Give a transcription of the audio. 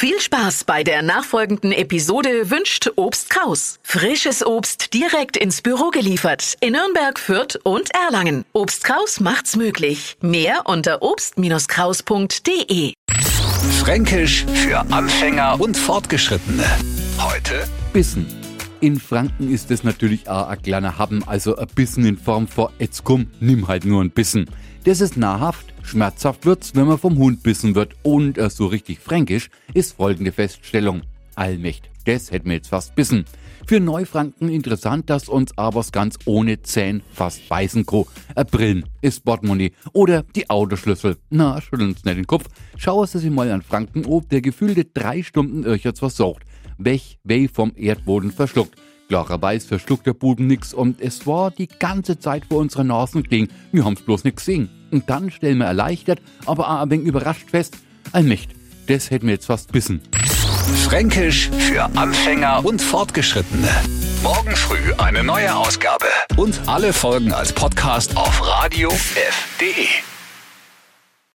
Viel Spaß bei der nachfolgenden Episode wünscht Obst Kraus. Frisches Obst direkt ins Büro geliefert in Nürnberg, Fürth und Erlangen. Obst Kraus macht's möglich. Mehr unter obst-kraus.de. Fränkisch für Anfänger und Fortgeschrittene. Heute Bissen. In Franken ist es natürlich auch ein kleiner Happen, also ein Bissen in Form von jetzt komm, nimm halt nur ein Bissen. Das ist nahrhaft, schmerzhaft wird's, wenn man vom Hund bissen wird und äh, so richtig fränkisch ist folgende Feststellung. Allmächt, das hätten wir jetzt fast bissen. Für Neufranken interessant, dass uns aber's ganz ohne Zähn fast beißen kann. Ein Brillen, ist Portemonnaie oder die Autoschlüssel. Na, schütteln Sie nicht den Kopf. Schauen Sie sich mal an Franken ob, der gefühlte drei Stunden Irrcherts versorgt. Wech, weh vom Erdboden verschluckt. Klarerweise verschluckt der Buben nix und es war die ganze Zeit vor unserer Nasen gelegen. Wir haben's bloß nix gesehen. Und dann stellen wir erleichtert, aber auch ein wenig überrascht fest, allmächt, das hätten wir jetzt fast bissen. Fränkisch für Anfänger und Fortgeschrittene. Morgen früh eine neue Ausgabe. Und alle Folgen als Podcast auf radiof.de.